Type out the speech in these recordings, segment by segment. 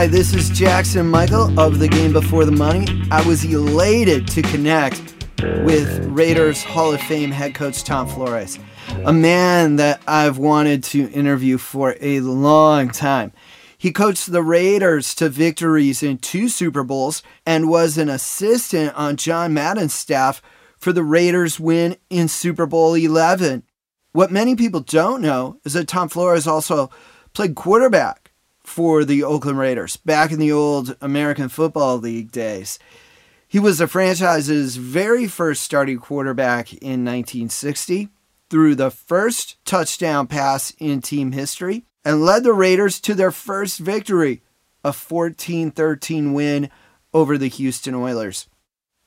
Hi, this is Jackson Michael of the Game Before the Money. I was elated to connect with Raiders Hall of Fame head coach Tom Flores, a man that I've wanted to interview for a long time. He coached the Raiders to victories in two Super Bowls and was an assistant on John Madden's staff for the Raiders' win in Super Bowl 11. What many people don't know is that Tom Flores also played quarterback for the Oakland Raiders back in the old American Football League days. He was the franchise's very first starting quarterback in 1960, threw the first touchdown pass in team history, and led the Raiders to their first victory, a 14 13 win over the Houston Oilers.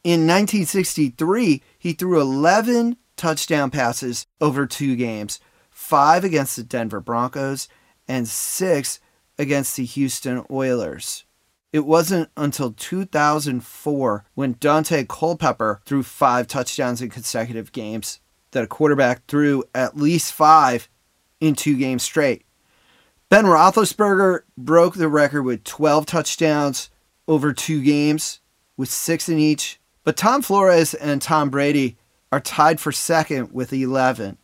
In 1963, he threw 11 touchdown passes over two games five against the Denver Broncos and six against the Houston Oilers. It wasn't until 2004 when Daunte Culpepper threw five touchdowns in consecutive games that a quarterback threw at least five in two games straight. Ben Roethlisberger broke the record with 12 touchdowns over two games, with six in each. But Tom Flores and Tom Brady are tied for second with 11.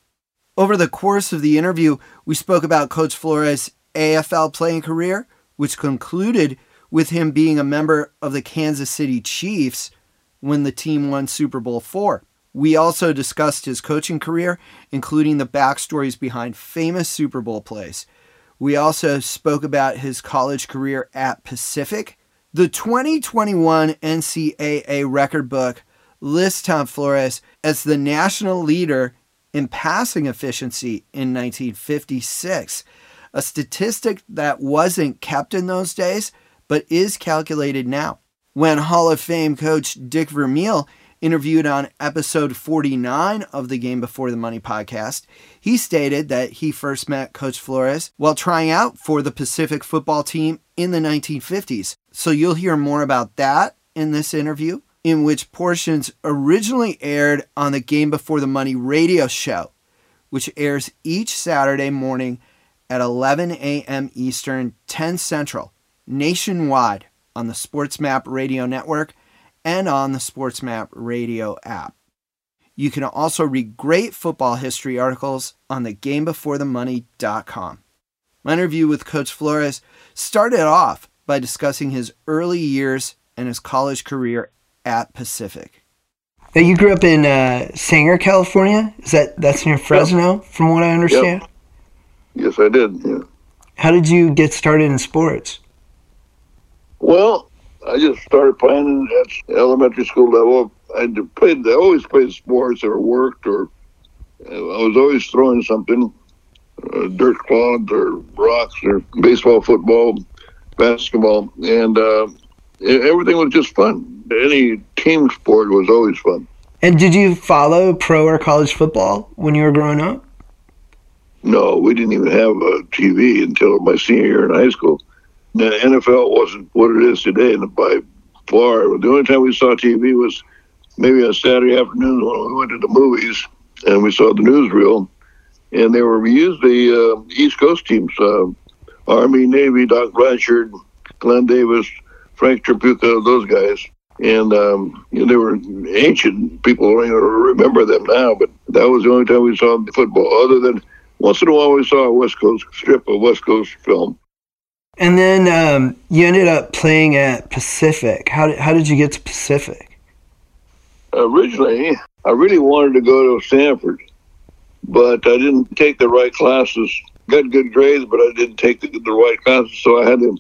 Over the course of the interview, we spoke about Coach Flores' AFL playing career, which concluded with him being a member of the Kansas City Chiefs when the team won Super Bowl IV. We also discussed his coaching career, including the backstories behind famous Super Bowl plays. We also spoke about his college career at Pacific. The 2021 NCAA record book lists Tom Flores as the national leader in passing efficiency in 1956, a statistic that wasn't kept in those days but is calculated now. When Hall of Fame coach Dick Vermeil interviewed on episode 49 of the Game Before the Money podcast, he stated that he first met Coach Flores while trying out for the Pacific football team in the 1950s. So you'll hear more about that in this interview, in which portions originally aired on the Game Before the Money radio show, which airs each Saturday morning at 11 a.m. Eastern, 10 Central nationwide on the SportsMap Radio Network and on the SportsMap Radio app. You can also read great football history articles on the GameBeforeTheMoney.com. My interview with Coach Flores started off by discussing his early years and his college career at Pacific. Now, you grew up in uh, Sanger, California. Is that that's near Fresno, yep. from what I understand? Yes, I did. Yeah. How did you get started in sports? Well, I just started playing at elementary school level. I played. I always played sports or worked, or I was always throwing something, uh, dirt clods or rocks or baseball, football, basketball, and uh, everything was just fun. Any team sport was always fun. And did you follow pro or college football when you were growing up? No, we didn't even have a TV until my senior year in high school the NFL wasn't what it is today, and by far, the only time we saw TV was maybe on Saturday afternoon when we went to the movies and we saw the newsreel, and they were usually uh, East Coast teams, uh, Army, Navy, Doc Blanchard, Glenn Davis, Frank Tripucka, those guys. And um, you know, they were ancient people. don't even remember them now, but that was the only time we saw football. Other than once in a while, we saw a West Coast strip of West Coast film. And then um, you ended up playing at Pacific. How did, how did you get to Pacific? Originally, I really wanted to go to Stanford, but I didn't take the right classes. Got good grades, but I didn't take the, the right classes, so I had to.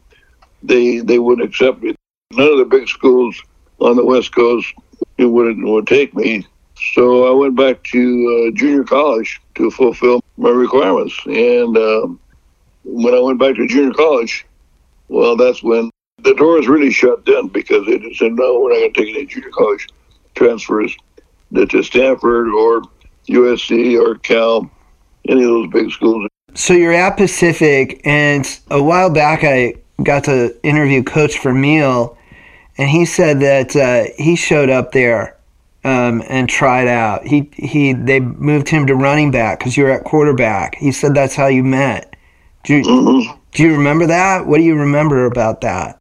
They they wouldn't accept me. None of the big schools on the West Coast it wouldn't would take me. So I went back to uh, junior college to fulfill my requirements. And um, when I went back to junior college, well, that's when the doors really shut down because they said, no, we're not going to take any junior college transfers to Stanford or USC or Cal, any of those big schools. So you're at Pacific, and a while back I got to interview Coach Vermeil, and he said that uh, he showed up there um, and tried out. He he they moved him to running back because you were at quarterback. He said that's how you met. Do you, mm-hmm. Do you remember that? What do you remember about that?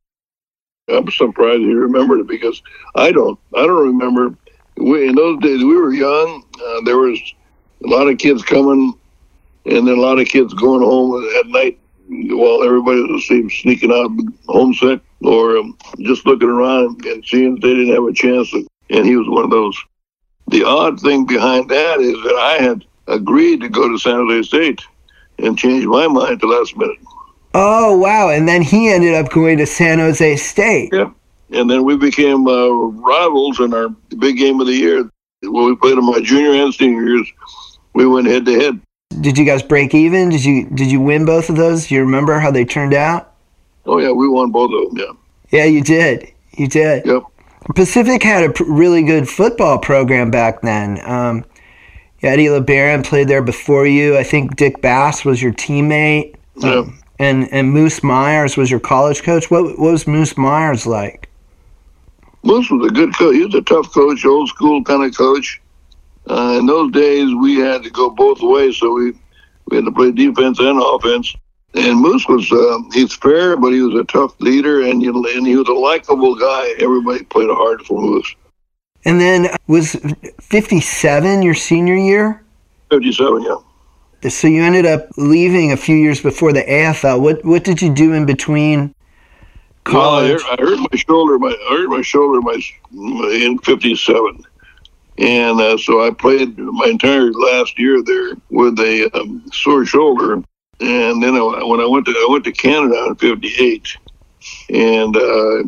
I'm surprised he remembered it because I don't. I don't remember. We, in those days, we were young. Uh, there was a lot of kids coming, and then a lot of kids going home at night while everybody was asleep, sneaking out homesick or um, just looking around and seeing they didn't have a chance. To, and he was one of those. The odd thing behind that is that I had agreed to go to San Jose State and changed my mind at the last minute. Oh wow! And then he ended up going to San Jose State. Yeah, and then we became uh, rivals in our big game of the year. When we played in my junior and senior years, we went head to head. Did you guys break even? Did you did you win both of those? Do you remember how they turned out? Oh yeah, we won both of them. Yeah. Yeah, you did. You did. Yep. Pacific had a really good football program back then. Um, Eddie LeBaron played there before you. I think Dick Bass was your teammate. Yeah. Um, and and Moose Myers was your college coach. What, what was Moose Myers like? Moose was a good coach. He was a tough coach, old school kind of coach. Uh, in those days, we had to go both ways, so we we had to play defense and offense. And Moose was uh, he's fair, but he was a tough leader, and, you, and he was a likable guy. Everybody played hard for Moose. And then was fifty seven your senior year? Fifty seven, yeah. So you ended up leaving a few years before the AFL. What what did you do in between college? Well, I, hurt, I hurt my shoulder. My I hurt my shoulder my in '57, and uh, so I played my entire last year there with a um, sore shoulder. And then I, when I went to I went to Canada in '58, and uh,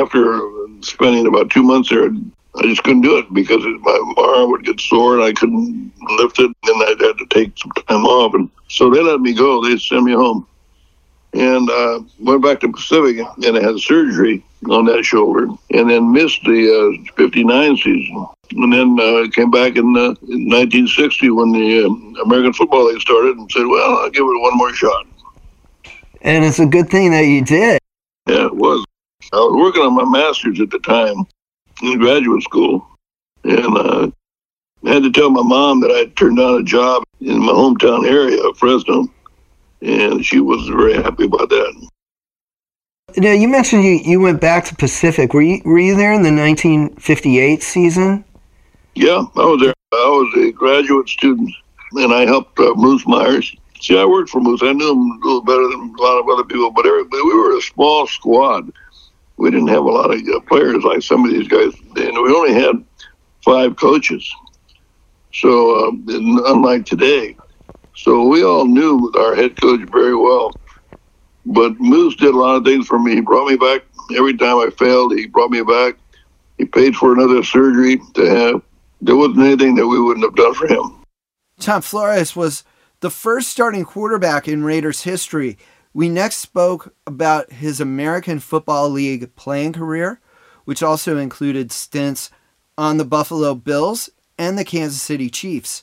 after spending about two months there, I just couldn't do it because my arm would get sore and I couldn't lift it, and I'd have to take some time off. And so they let me go. They sent me home, and uh, went back to Pacific and I had surgery on that shoulder, and then missed the uh, '59 season, and then uh, came back in, uh, in 1960 when the uh, American Football League started, and said, "Well, I'll give it one more shot." And it's a good thing that you did. Yeah, it was. I was working on my master's at the time in graduate school, and uh, I had to tell my mom that I turned down a job in my hometown area of Fresno, and she was very happy about that. Now you mentioned you, you went back to Pacific. Were you were you there in the 1958 season? Yeah, I was there. I was a graduate student, and I helped uh, Moose Myers. See, I worked for Moose. I knew him a little better than a lot of other people, but everybody, we were a small squad we didn't have a lot of uh, players like some of these guys, and we only had five coaches. So, uh, unlike today, so we all knew our head coach very well. But Moose did a lot of things for me. He brought me back every time I failed. He brought me back. He paid for another surgery to have. There wasn't anything that we wouldn't have done for him. Tom Flores was the first starting quarterback in Raiders history we next spoke about his American Football League playing career, which also included stints on the Buffalo Bills and the Kansas City Chiefs.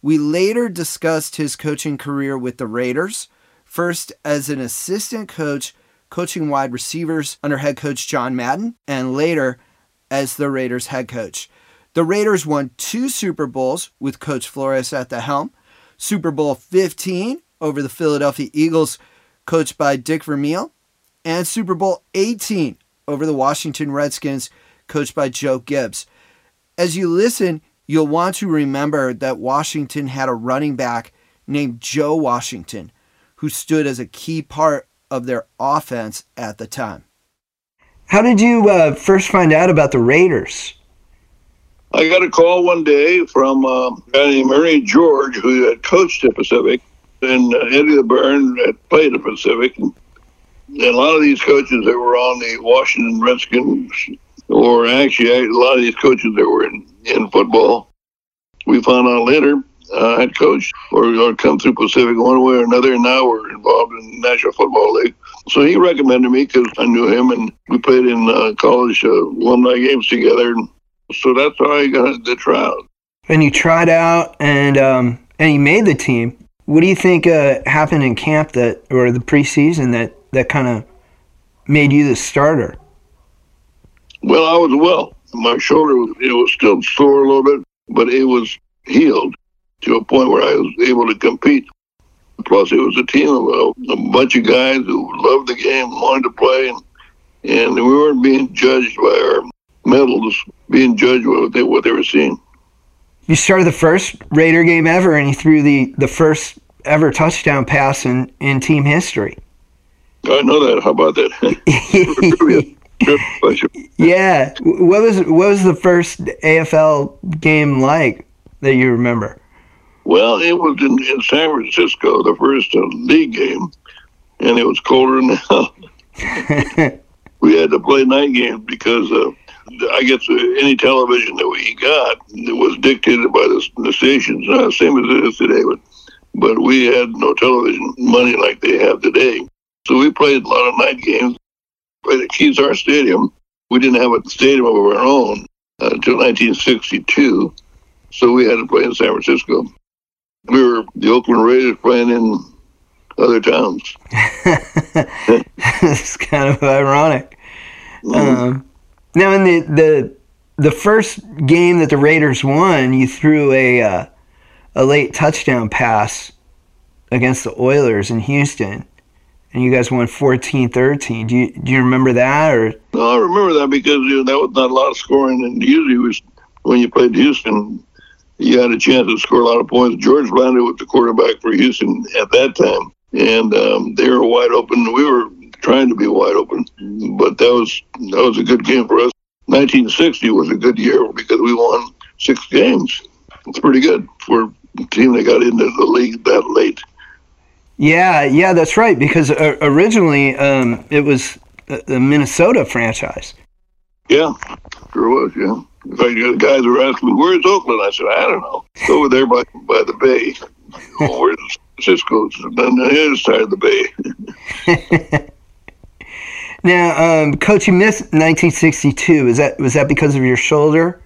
We later discussed his coaching career with the Raiders, first as an assistant coach coaching wide receivers under head coach John Madden, and later as the Raiders head coach. The Raiders won two Super Bowls with Coach Flores at the helm Super Bowl 15 over the Philadelphia Eagles coached by Dick Vermeil, and Super Bowl 18 over the Washington Redskins, coached by Joe Gibbs. As you listen, you'll want to remember that Washington had a running back named Joe Washington, who stood as a key part of their offense at the time. How did you uh, first find out about the Raiders? I got a call one day from uh, a guy named Ernie George, who had coached at Pacific, and Eddie the LeBaron had played at Pacific. And, a lot of these coaches that were on the Washington Redskins, or actually a lot of these coaches that were in, in football, we found out later uh, had coached or, or come through Pacific one way or another, and now we're involved in the National Football League. So he recommended me because I knew him, and we played in uh, college uh, alumni games together. So that's how I got the tryout. And you tried out, and um, and you made the team. What do you think uh, happened in camp that, or the preseason that that kind of made you the starter? Well, I was well. My shoulder was, it was still sore a little bit, but it was healed to a point where I was able to compete. Plus, it was a team of a, a bunch of guys who loved the game, wanted to play, and and we weren't being judged by our medals, being judged by what they what they were seeing. You started the first Raider game ever, and you threw the the first ever touchdown pass in in team history. I know that. How about that? yeah. What was what was the first AFL game like that you remember? Well, it was in, in San Francisco, the first uh, league game, and it was colder than hell. we had to play night games because uh, I guess uh, any television that we got was dictated by the, the stations, uh, same as it is today. But but we had no television money like they have today, so we played a lot of night games. Played at Kezar Stadium. We didn't have a stadium of our own uh, until 1962, so we had to play in San Francisco we were the Oakland Raiders playing in other towns. it's kind of ironic. Mm-hmm. Um, now, in the, the the first game that the Raiders won, you threw a uh, a late touchdown pass against the Oilers in Houston, and you guys won 14-13. Do you do you remember that or? No, I remember that because you know, that was not a lot of scoring, and usually was when you played Houston, you had a chance to score a lot of points. George Blanda was the quarterback for Houston at that time, and um, they were wide open. We were trying to be wide open, but that was that was a good game for us. 1960 was a good year because we won six games. It's pretty good for a team that got into the league that late. Yeah, yeah, that's right. Because uh, originally um, it was the Minnesota franchise. Yeah, sure was. Yeah. In fact, the guys were asking me, "Where's Oakland?" I said, "I don't know. It's over there by by the bay. oh, where's Cisco? On the other side of the bay." now, um, coach, you missed 1962. Is that was that because of your shoulder?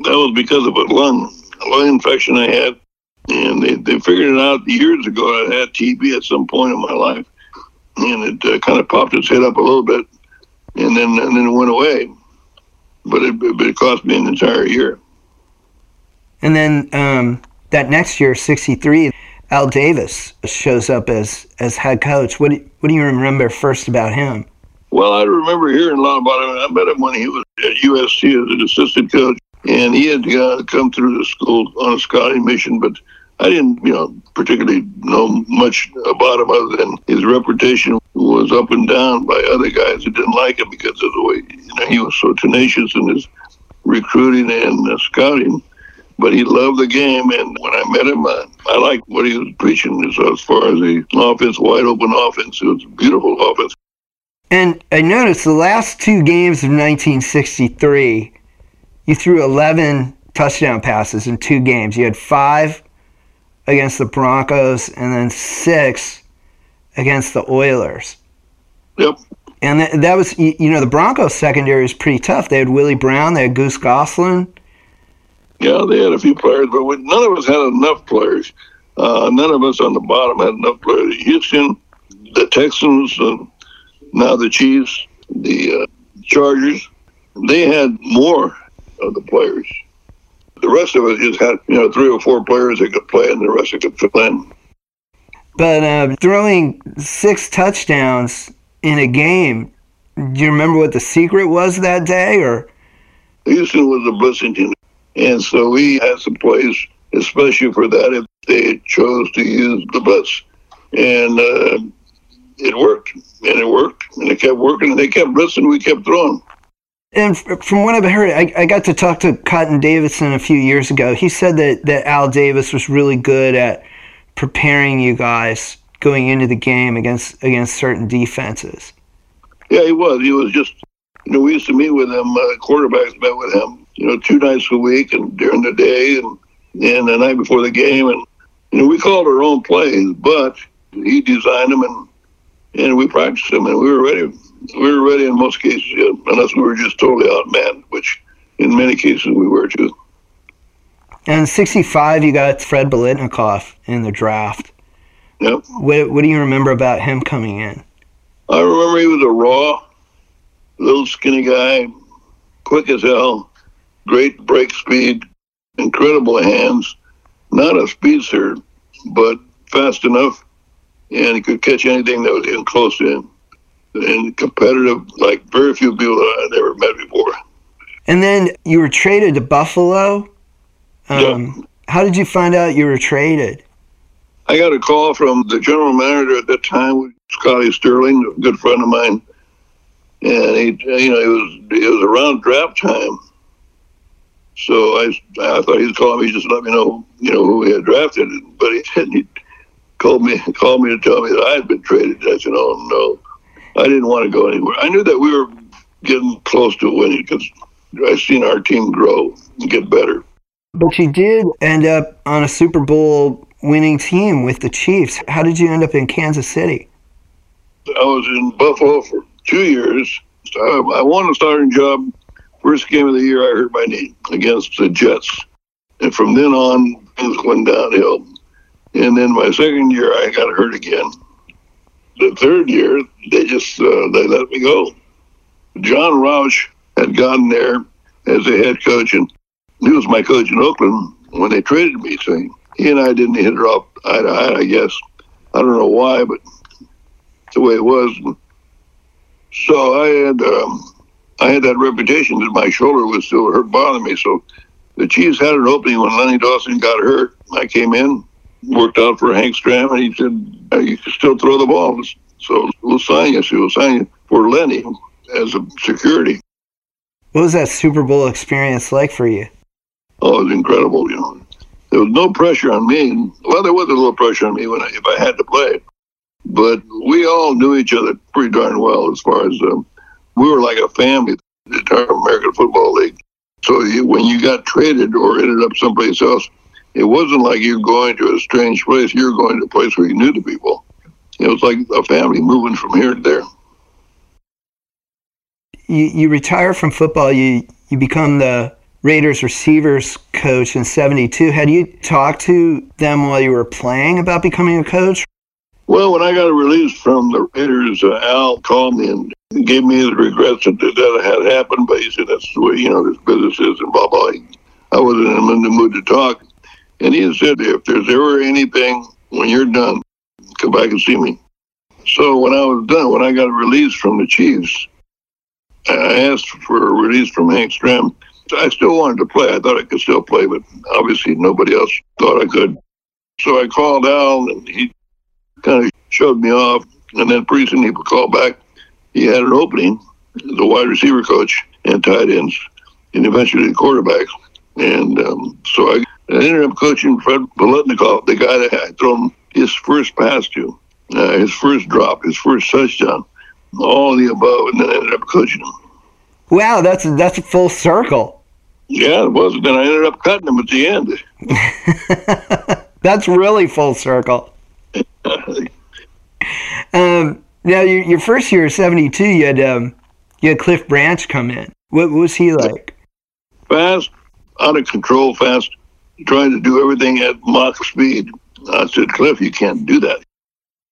That was because of a lung a lung infection I had, and they they figured it out years ago. I had TB at some point in my life, and it uh, kind of popped its head up a little bit, and then and then it went away but it, it cost me an entire year. And then um, that next year, '63, Al Davis shows up as as head coach. What do, what do you remember first about him? Well, I remember hearing a lot about him. I met him when he was at USC as an assistant coach, and he had uh, come through the school on a scouting mission, but I didn't, you know, particularly know much about him other than his reputation was up and down by other guys who didn't like him because of the way, you know, he was so tenacious in his recruiting and uh, scouting. But he loved the game, and when I met him, I, I liked what he was preaching as, as far as the offense, wide open offense. It was a beautiful offense. And I noticed the last two games of 1963, you threw 11 touchdown passes in two games. You had five against the Broncos and then six against the Oilers. Yep. And that, that was, you know, the Broncos secondary is pretty tough. They had Willie Brown, they had Goose Gonsoulin. Yeah, they had a few players, but we, none of us had enough players. Uh, none of us on the bottom had enough players. Houston, the Texans, uh, now the Chiefs, the uh, Chargers, they had more of the players. The rest of us just had, you know, three or four players that could play, and the rest could fill in. But uh, throwing six touchdowns in a game, do you remember what the secret was that day, or? Houston was a blitzing team, and so we had some plays, especially for that, if they chose to use the bus, and uh, it worked, and it worked, and it kept working, and they kept blitzing, we kept throwing. And from what I've heard, I, I got to talk to Cotton Davidson a few years ago. He said that, that Al Davis was really good at preparing you guys going into the game against against certain defenses. Yeah, he was. He was just, you know, we used to meet with him. Uh, quarterbacks met with him, you know, two nights a week and during the day and and the night before the game. And you know, we called our own plays, but he designed them and and we practiced them and we were ready we were ready in most cases, yeah, unless we were just totally outmanned, which in many cases we were too. And 65, you got Fred Biletnikoff in the draft. Yep. What, what do you remember about him coming in? I remember he was a raw, little skinny guy, quick as hell, great break speed, incredible hands, not a speedster, but fast enough, and he could catch anything that was even close to him and competitive like very few people that I never met before. And then you were traded to Buffalo. Um, Yeah. How did you find out you were traded? I got a call from the general manager at that time, Scotty Sterling, a good friend of mine, and he, you know, it was it was around draft time, so I, I thought he'd call me just to let me know, you know, who he had drafted, but he didn't. He called me called me to tell me that I had been traded. I said, "Oh no, I didn't want to go anywhere. I knew that we were getting close to winning because I've seen our team grow and get better." But you did end up on a Super Bowl winning team with the Chiefs. How did you end up in Kansas City? I was in Buffalo for two years. I, I won a starting job. First game of the year, I hurt my knee against the Jets, and from then on, things went downhill. And then my second year, I got hurt again. The third year, they just uh, they let me go. John Rauch had gotten there as a head coach, and he was my coach in Oakland when they traded me. So he and I didn't hit it off eye to eye. I guess I don't know why, but the way it was. So I had um, I had that reputation that my shoulder was still hurt bothering me. So the Chiefs had an opening when Lenny Dawson got hurt. I came in, worked out for Hank Stram, and he said, "Uh, "You can still throw the ball, so we'll sign you." So we'll sign you for Lenny as a security. What was that Super Bowl experience like for you? Oh, it was incredible. You know, there was no pressure on me. Well, there was a little pressure on me when I, if I had to play, but we all knew each other pretty darn well. As far as um, we were like a family, the entire American Football League. So you, when you got traded or ended up someplace else, it wasn't like you're going to a strange place. You're going to a place where you knew the people. It was like a family moving from here to there. You you retire from football. You you become the Raiders receivers coach in '72. Had you talked to them while you were playing about becoming a coach? Well, when I got released from the Raiders, uh, Al called me and gave me his regrets that that had happened. But he said that's the way you know this business is, and blah blah. I wasn't in the mood to talk, and he said if there's ever anything when you're done, come back and see me. So when I was done, when I got released from the Chiefs, I asked for a release from Hank Stram. I still wanted to play. I thought I could still play, but obviously nobody else thought I could. So I called Al, and he kind of showed me off. And then pretty soon he called back. He had an opening as a wide receiver coach and tight ends, and eventually quarterback. And um, so I, I ended up coaching Fred Biletnikoff, the guy that I had thrown his first pass to, uh, his first drop, his first touchdown, all of the above, and then I ended up coaching him. Wow, that's that's a full circle. Yeah, it was. Then I ended up cutting him at the end. That's really full circle. Um, now, your, your first year, '72, you had um, you had Cliff Branch come in. What, what was he like? fast, out of control, fast, trying to do everything at Mach speed. Uh, I said, Cliff, you can't do that.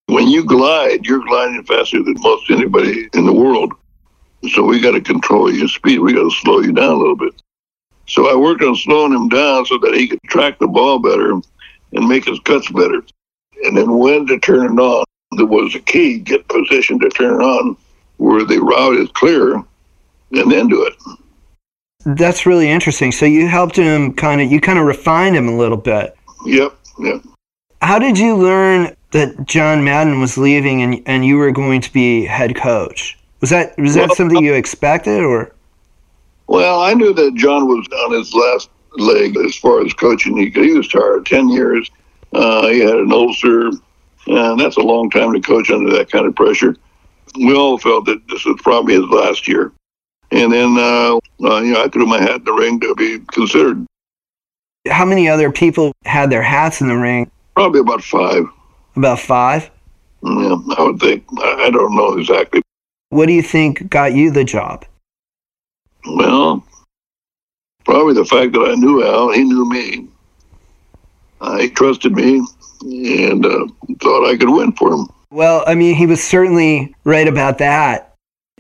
When you glide, you're gliding faster than most anybody in the world. So we got to control your speed. We got to slow you down a little bit. So I worked on slowing him down so that he could track the ball better and make his cuts better. And then when to turn it on, there was a key, get position to turn it on where the route is clear and then do it. That's really interesting. So you helped him kind of, you kind of refined him a little bit. Yep, yep. How did you learn that John Madden was leaving and and you were going to be head coach? Was that was that Well, something you expected or? Well, I knew that John was on his last leg as far as coaching. He, he was tired, 10 years. Uh, he had an ulcer, and that's a long time to coach under that kind of pressure. We all felt that this was probably his last year. And then, uh, uh, you know, I threw my hat in the ring to be considered. How many other people had their hats in the ring? Probably about five. About five. Yeah, I would think. I, don't know exactly. What do you think got you the job? Well, probably the fact that I knew Al, he knew me. Uh, he trusted me and uh, thought I could win for him. Well, I mean, he was certainly right about that.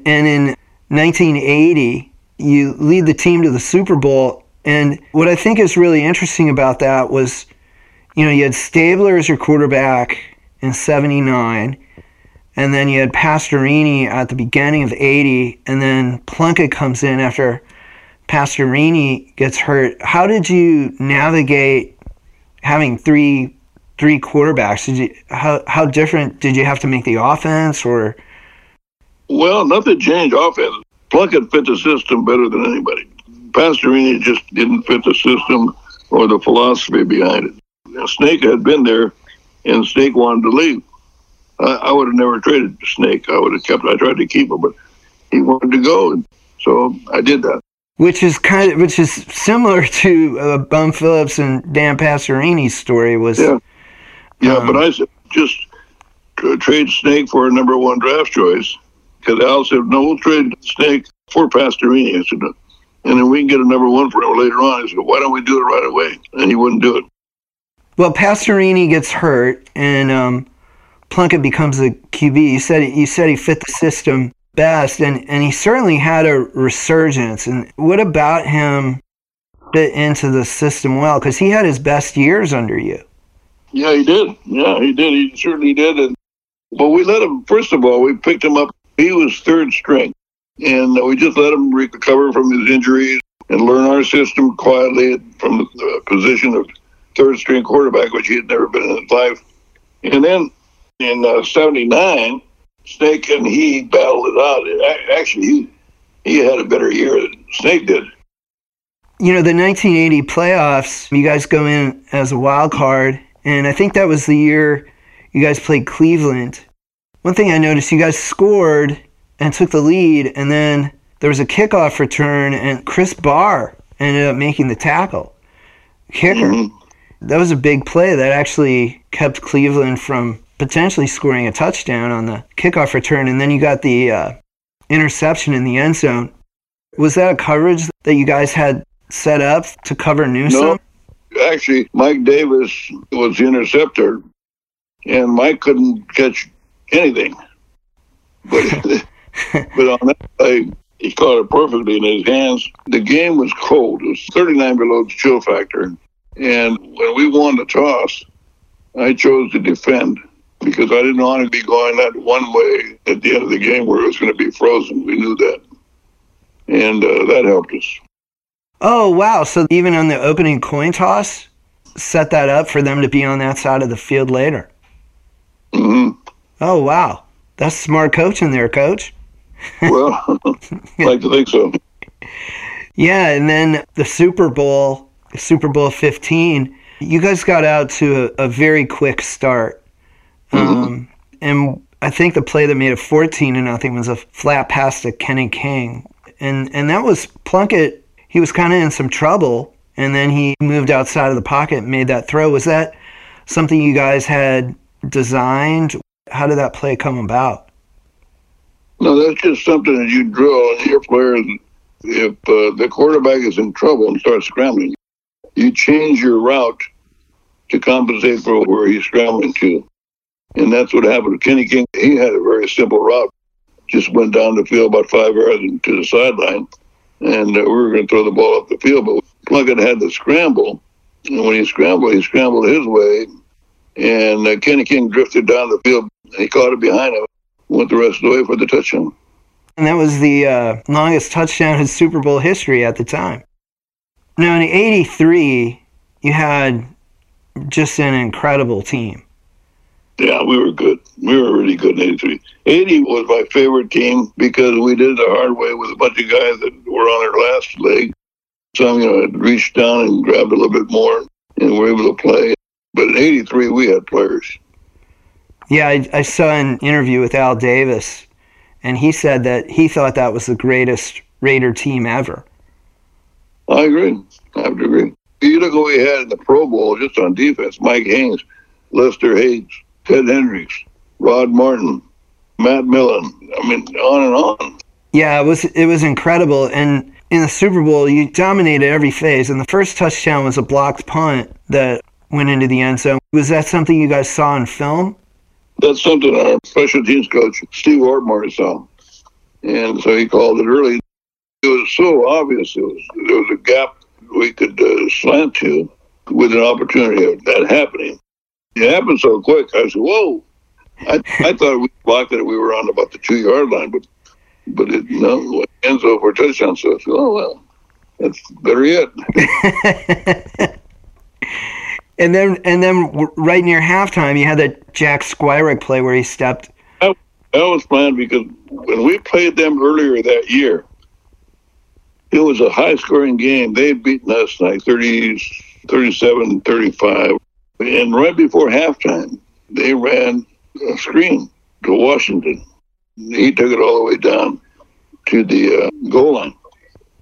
And in 1980, you lead the team to the Super Bowl. And what I think is really interesting about that was, you know, you had Stabler as your quarterback in 79, and then you had Pastorini at the beginning of 80, and then Plunkett comes in after Pastorini gets hurt. How did you navigate having three three quarterbacks? Did you how how different did you have to make the offense or? Well, nothing changed offense. Plunkett fit the system better than anybody. Pastorini just didn't fit the system or the philosophy behind it. Snake had been there, and Snake wanted to leave. I, I would have never traded Snake. I would have kept. I tried to keep him, but he wanted to go, so I did that. Which is kind of which is similar to uh, Bum Phillips and Dan Pastorini's story. Was yeah, yeah. Um, but I said just trade Snake for a number one draft choice because Al said no, we'll trade Snake for Pastorini. I said, and then we can get a number one for him later on. I said, why don't we do it right away? And he wouldn't do it. Well, Pastorini gets hurt, and um, Plunkett becomes the QB. You said you said he fit the system best, and and he certainly had a resurgence. And what about him fit into the system well? Because he had his best years under you. Yeah, he did. Yeah, he did. He certainly did. And but we let him. First of all, we picked him up. He was third string, and we just let him recover from his injuries and learn our system quietly from the position of third string quarterback, which he had never been in his life. And then in uh, 79, Snake and he battled it out. Actually, he, he had a better year than Snake did. You know, the 1980 playoffs, you guys go in as a wild card, and I think that was the year you guys played Cleveland. One thing I noticed, you guys scored and took the lead, and then there was a kickoff return, and Chris Bahr ended up making the tackle. Kicker. Mm-hmm. That was a big play that actually kept Cleveland from potentially scoring a touchdown on the kickoff return, and then you got the uh, interception in the end zone. Was that a coverage that you guys had set up to cover Newsome? No, actually, Mike Davis was the interceptor, and Mike couldn't catch anything. But but on that play, he caught it perfectly in his hands. The game was cold. It was 39 below the chill factor. And when we won the toss, I chose to defend because I didn't want to be going that one way at the end of the game where it was going to be frozen. We knew that. And uh, that helped us. Oh, wow. So even on the opening coin toss, set that up for them to be on that side of the field later. Mm-hmm. Oh, wow. That's smart coaching there, coach. well, I like to think so. Yeah, and then the Super Bowl, Super Bowl 15, you guys got out to a, a very quick start. Mm-hmm. Um, and I think the play that made it 14 to nothing was a flat pass to Kenny King. And, and that was Plunkett. He was kind of in some trouble. And then he moved outside of the pocket and made that throw. Was that something you guys had designed? How did that play come about? No, that's just something that you drill on your players. If uh, the quarterback is in trouble and starts scrambling, you change your route to compensate for where he's scrambling to. And that's what happened to Kenny King. He had a very simple route. Just went down the field about five yards to the sideline. And uh, we were going to throw the ball up the field. But Plunkett had to scramble. And when he scrambled, he scrambled his way. And uh, Kenny King drifted down the field. He caught it behind him. Went the rest of the way for the touchdown. And that was the uh, longest touchdown in Super Bowl history at the time. Now, in 83, you had just an incredible team. Yeah, we were good. We were really good in 83. 80 was my favorite team because we did it the hard way with a bunch of guys that were on their last leg. Some, you know, had reached down and grabbed a little bit more and were able to play. But in 83, we had players. Yeah, I, I saw an interview with Al Davis, and he said that he thought that was the greatest Raider team ever. I agree. I have to agree. You look what we had in the Pro Bowl just on defense Mike Haynes, Lester Hayes, Ted Hendricks, Rod Martin, Matt Millen. I mean, on and on. Yeah, it was it was incredible. And in the Super Bowl, you dominated every phase. And the first touchdown was a blocked punt that went into the end zone. Was that something you guys saw in film? That's something our special teams coach Steve Ortmayer saw, and so he called it early. It was so obvious. It was there was a gap we could uh, slant to with an opportunity of that happening. It happened so quick. I said, "Whoa!" I, I thought we blocked it. We were on about the two yard line, but but it no Enzo for touchdown. So I said, oh well, that's better yet. and then and then right near halftime, you had that Jack Squirek play where he stepped. That, that was fun because when we played them earlier that year, it was a high scoring game. They had beaten us like 30, 37, 35. And right before halftime, they ran a screen to Washington. He took it all the way down to the uh, goal line.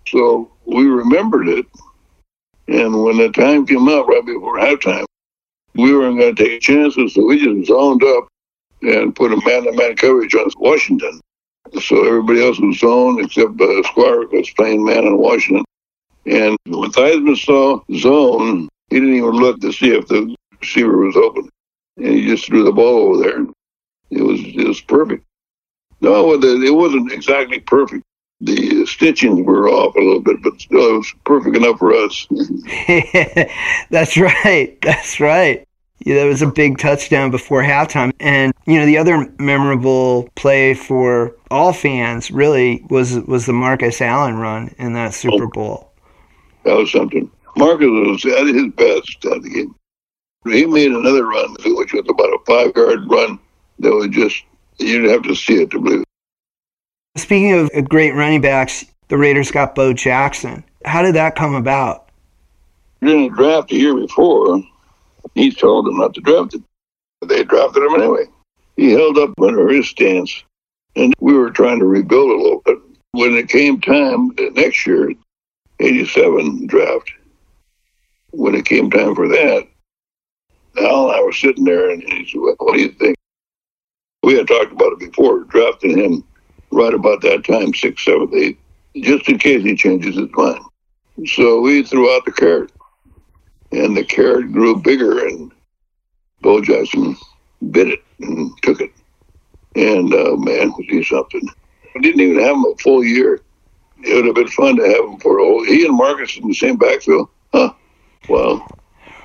So we remembered it. And when the time came up right before halftime, we weren't going to take chances. So we just zoned up and put a man to man coverage on Washington. So everybody else was zoned except uh, Squire was playing man in Washington. And when Theismann saw zone, he didn't even look to see if the receiver was open. And he just threw the ball over there. It was just perfect. No, it wasn't exactly perfect. The stitchings were off a little bit, but still it was perfect enough for us. That's right. That's right. Yeah, that was a big touchdown before halftime. And you know, the other memorable play for all fans really was was the Marcus Allen run in that Super. Bowl. That was something. Marcus was at his best at the game. He made another run, which was about a five yard run that was just you'd have to see it to believe it. Speaking of great running backs, the Raiders got Bo Jackson. How did that come about? In the draft the year before, he told them not to draft him. They drafted him anyway. He held up under his stance, and we were trying to rebuild a little bit. When it came time next year, 87 draft, when it came time for that, Al and I were sitting there, and he said, What do you think? We had talked about it before, drafting him right about that time, six, seven, eight, just in case he changes his mind. So we threw out the carrot and the carrot grew bigger, and Bo Jackson bit it and took it. And uh, man, was he something? We didn't even have him a full year. It would have been fun to have him for a whole. He and Marcus in the same backfield. Huh? Wow.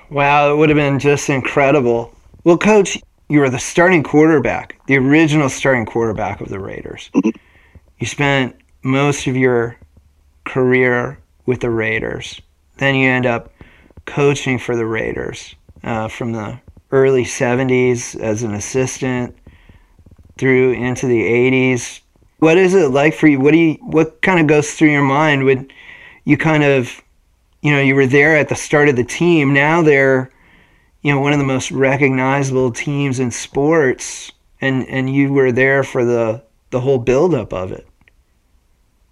Wow, it would have been just incredible. Well, coach, you were the starting quarterback, the original starting quarterback of the Raiders. Mm-hmm. You spent most of your career with the Raiders. Then you end up coaching for the Raiders uh, from the early 70s as an assistant through into the 80s. What is it like for you? What do you what kind of goes through your mind when you kind of you know, you were there at the start of the team. Now they're you know, one of the most recognizable teams in sports and and you were there for the the whole buildup of it.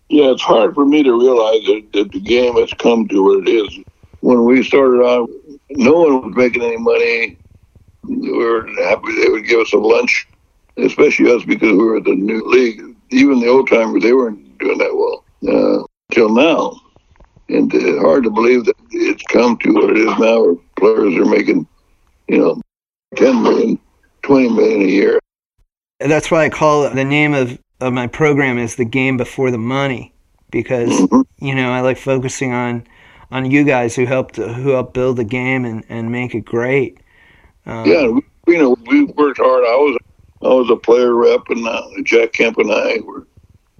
Yeah, it's hard for me to realize that, that the game has come to what it is when we started out, no one was making any money. We were happy they would give us a lunch, especially us because we were the new league. Even the old timers, they weren't doing that well uh, till now. And uh, hard to believe that it's come to what it is now, where players are making, you know, 10 million, 20 million a year. That's why I call it the name of, of my program is the game before the money because, mm-hmm. you know, I like focusing on on you guys who helped who helped build the game and, and make it great. Um, yeah, we, you know, we worked hard. I was I was a player rep, and uh, Jack Kemp and I were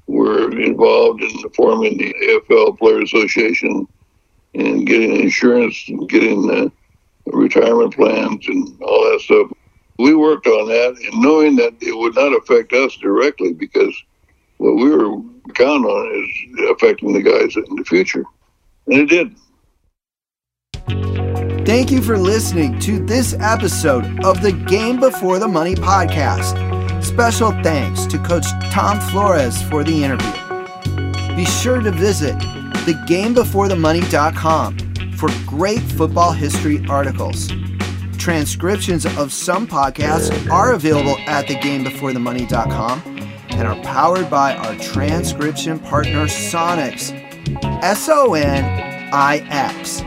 were involved in forming the AFL Player Association and getting insurance and getting uh, retirement plans and all that stuff. We worked on that, and knowing that it would not affect us directly because what we were counting on is affecting the guys in the future. And it did. Thank you for listening to this episode of the Game Before the Money podcast. Special thanks to Coach Tom Flores for the interview. Be sure to visit thegamebeforethemoney.com for great football history articles. Transcriptions of some podcasts are available at thegamebeforethemoney.com and are powered by our transcription partner Sonix S O N I X.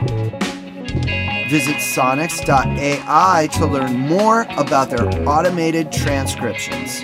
Visit sonix.ai to learn more about their automated transcriptions.